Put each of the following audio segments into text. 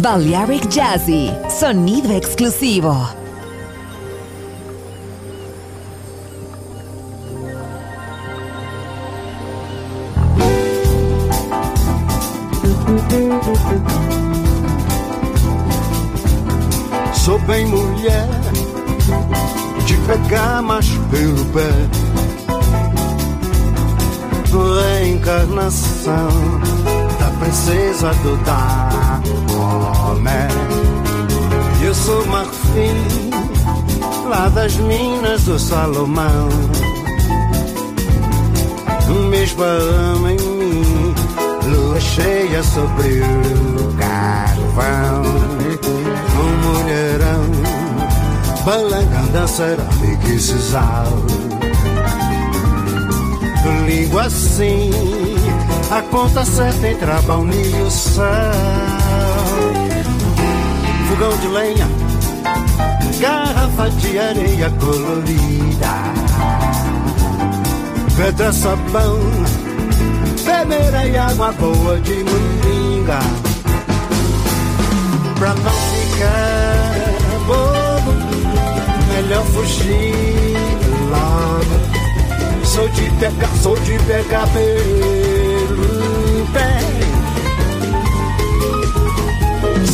Balearic Jazzy, sonido exclusivo. Sou bem mulher de pegar macho pelo pé. Reencarnação princesa do Dahomey. Eu sou marfim lá das minas do Salomão. Mês barama em mim, lua cheia sobre o carvão. Um mulherão, balangando cerâmica e sisal. Língua assim, a conta certa entre a baunilha e o sal. Fogão de lenha, garrafa de areia colorida. Pedra, sabão, peneira e água boa de moringa. Pra não ficar bobo, melhor fugir logo. Sou de pegar, sou de pegar pelo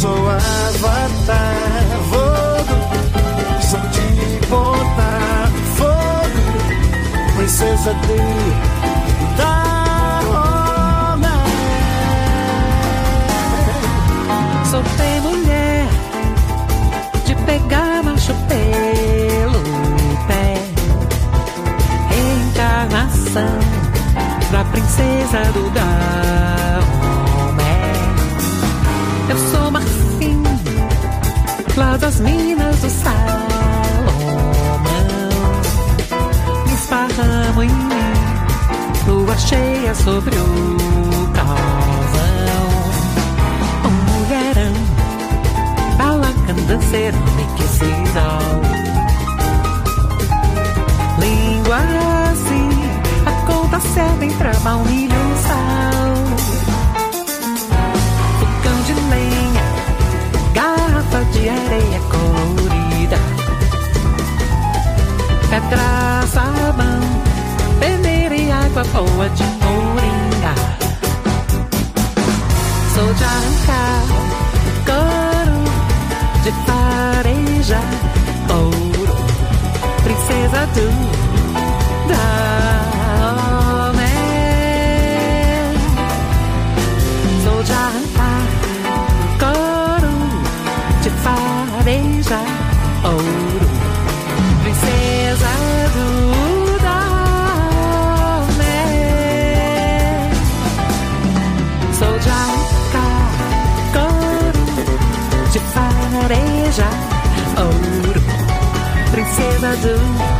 Sou avatar, vou, sou de botar fogo, princesa do Dahomey. Sou bem mulher de pegar macho pelo pé. Reencarnação da princesa do Dahomey. Lá das minas do Salomão. Esparramo em mim lua cheia sobre o calvão. Um mulherão balacando cerâmica e sisal. Língua assim, a conta certa entre a baunilha e o sal. De areia colorida. Pedra, sabão, peneira e água boa de moringa. Sou de arrancar couro, de fareja, ouro, princesa do Dahomey. I do?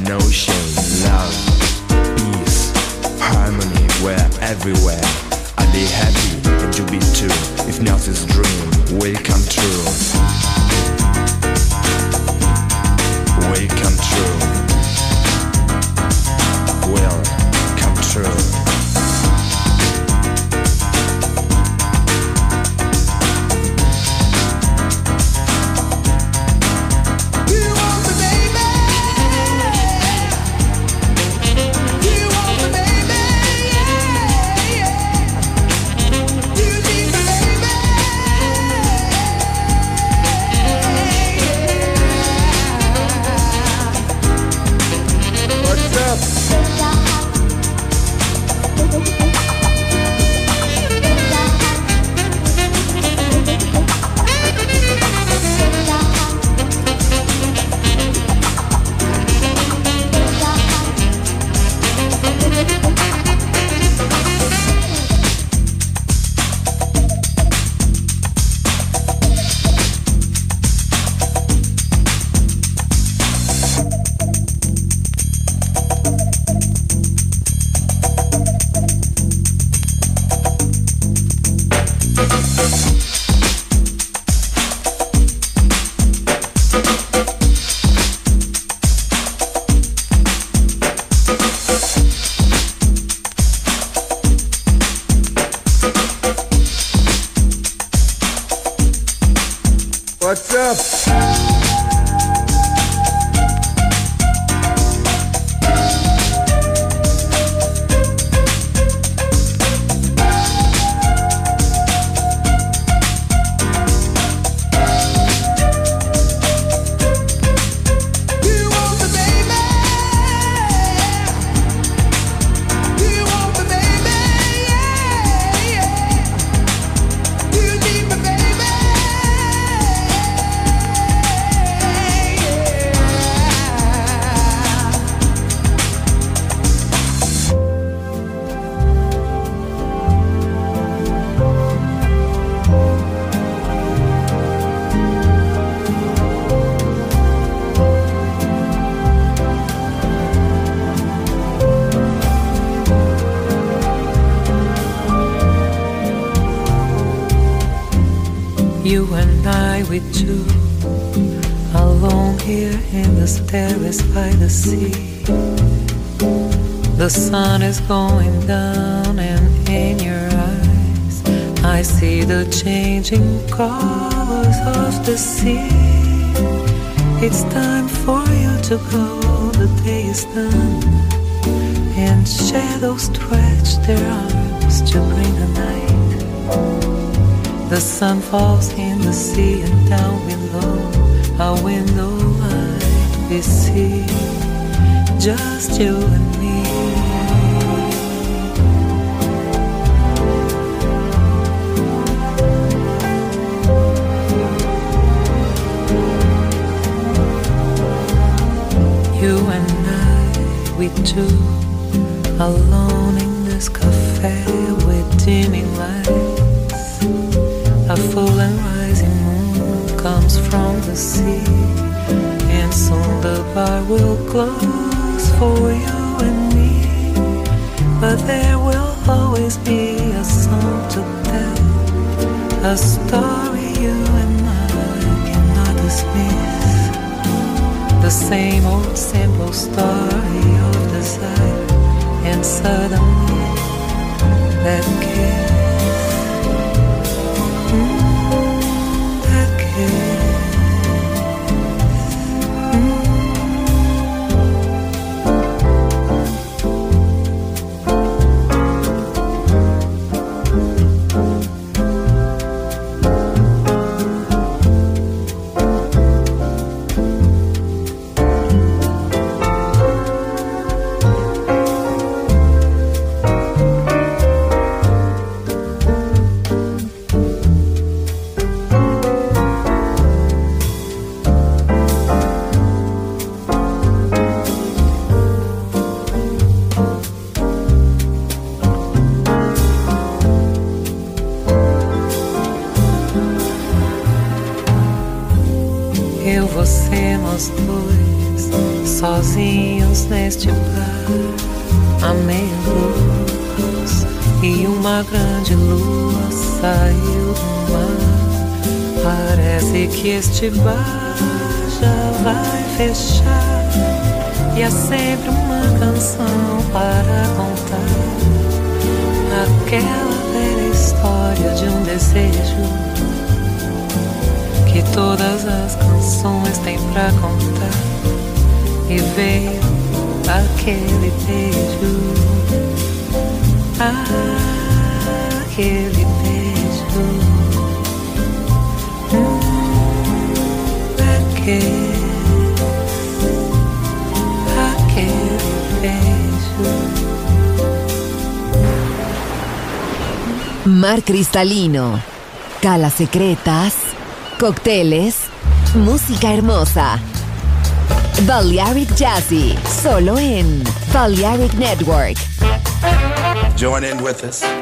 No shame, Love, peace, harmony where everywhere Are they happy? Can you be too? If nothing's dream will come true Will come true Will come true by the sun is going down, and in your eyes, I see the changing colors of the sea. It's time for you to go, the day is done, and shadows stretch their arms to bring the night. The sun falls in the sea and down below our window line we see just you and me. You and I, we two, alone in this cafe with dimming lights. A full and rising moon comes from the sea, and soon the bar will close for you and me. But there will always be a song to tell, a story you and I cannot dismiss. The same old simple story of desire, and suddenly that kiss. Mm, that kiss. Pra contar. E veio aquele beijo, aquele beijo, hum, aquele, aquele beijo. Mar cristalino, calas secretas, cócteles, música hermosa. Balearic Jazzy, solo en Balearic Network. Join in with us.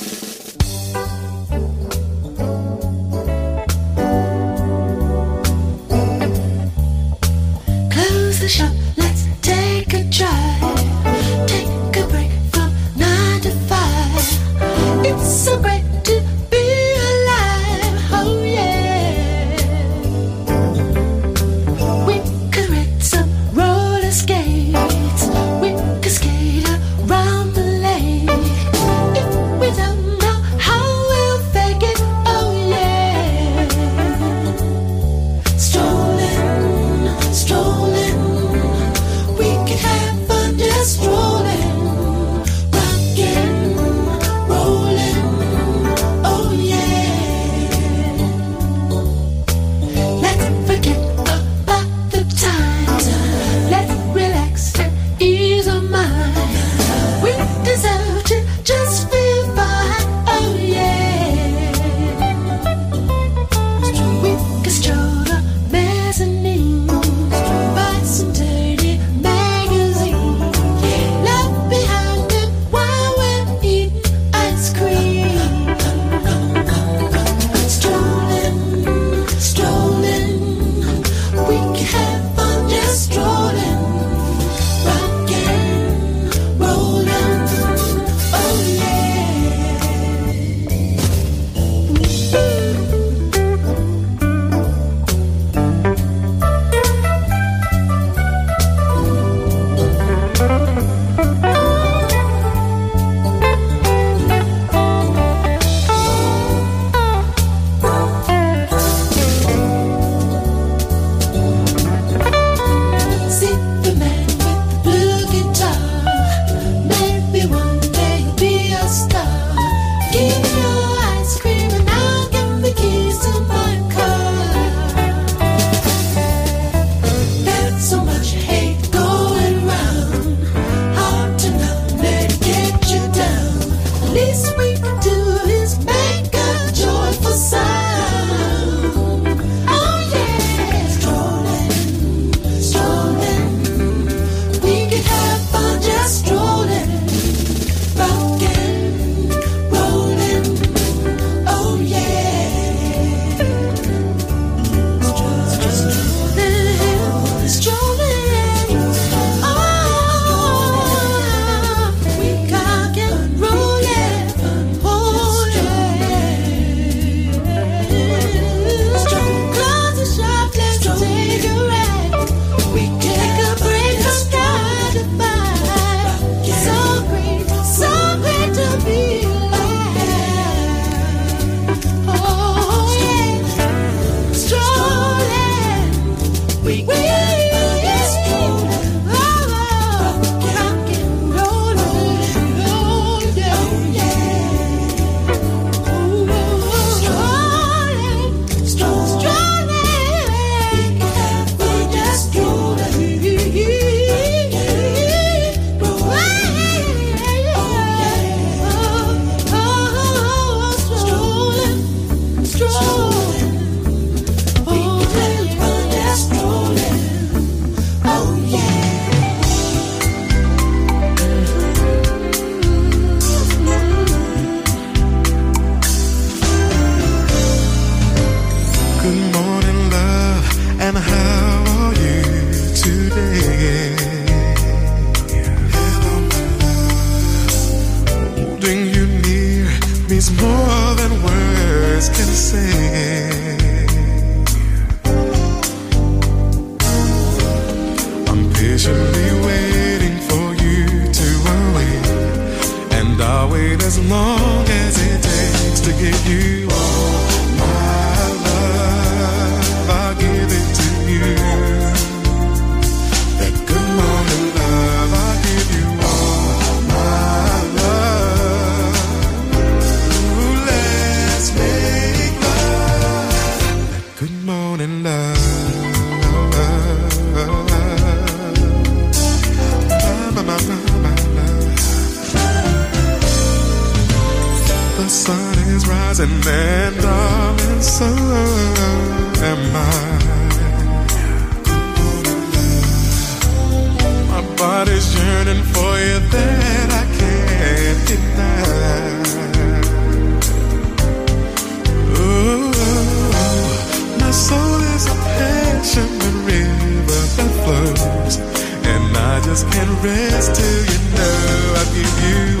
Jesus can rest till you know I've given you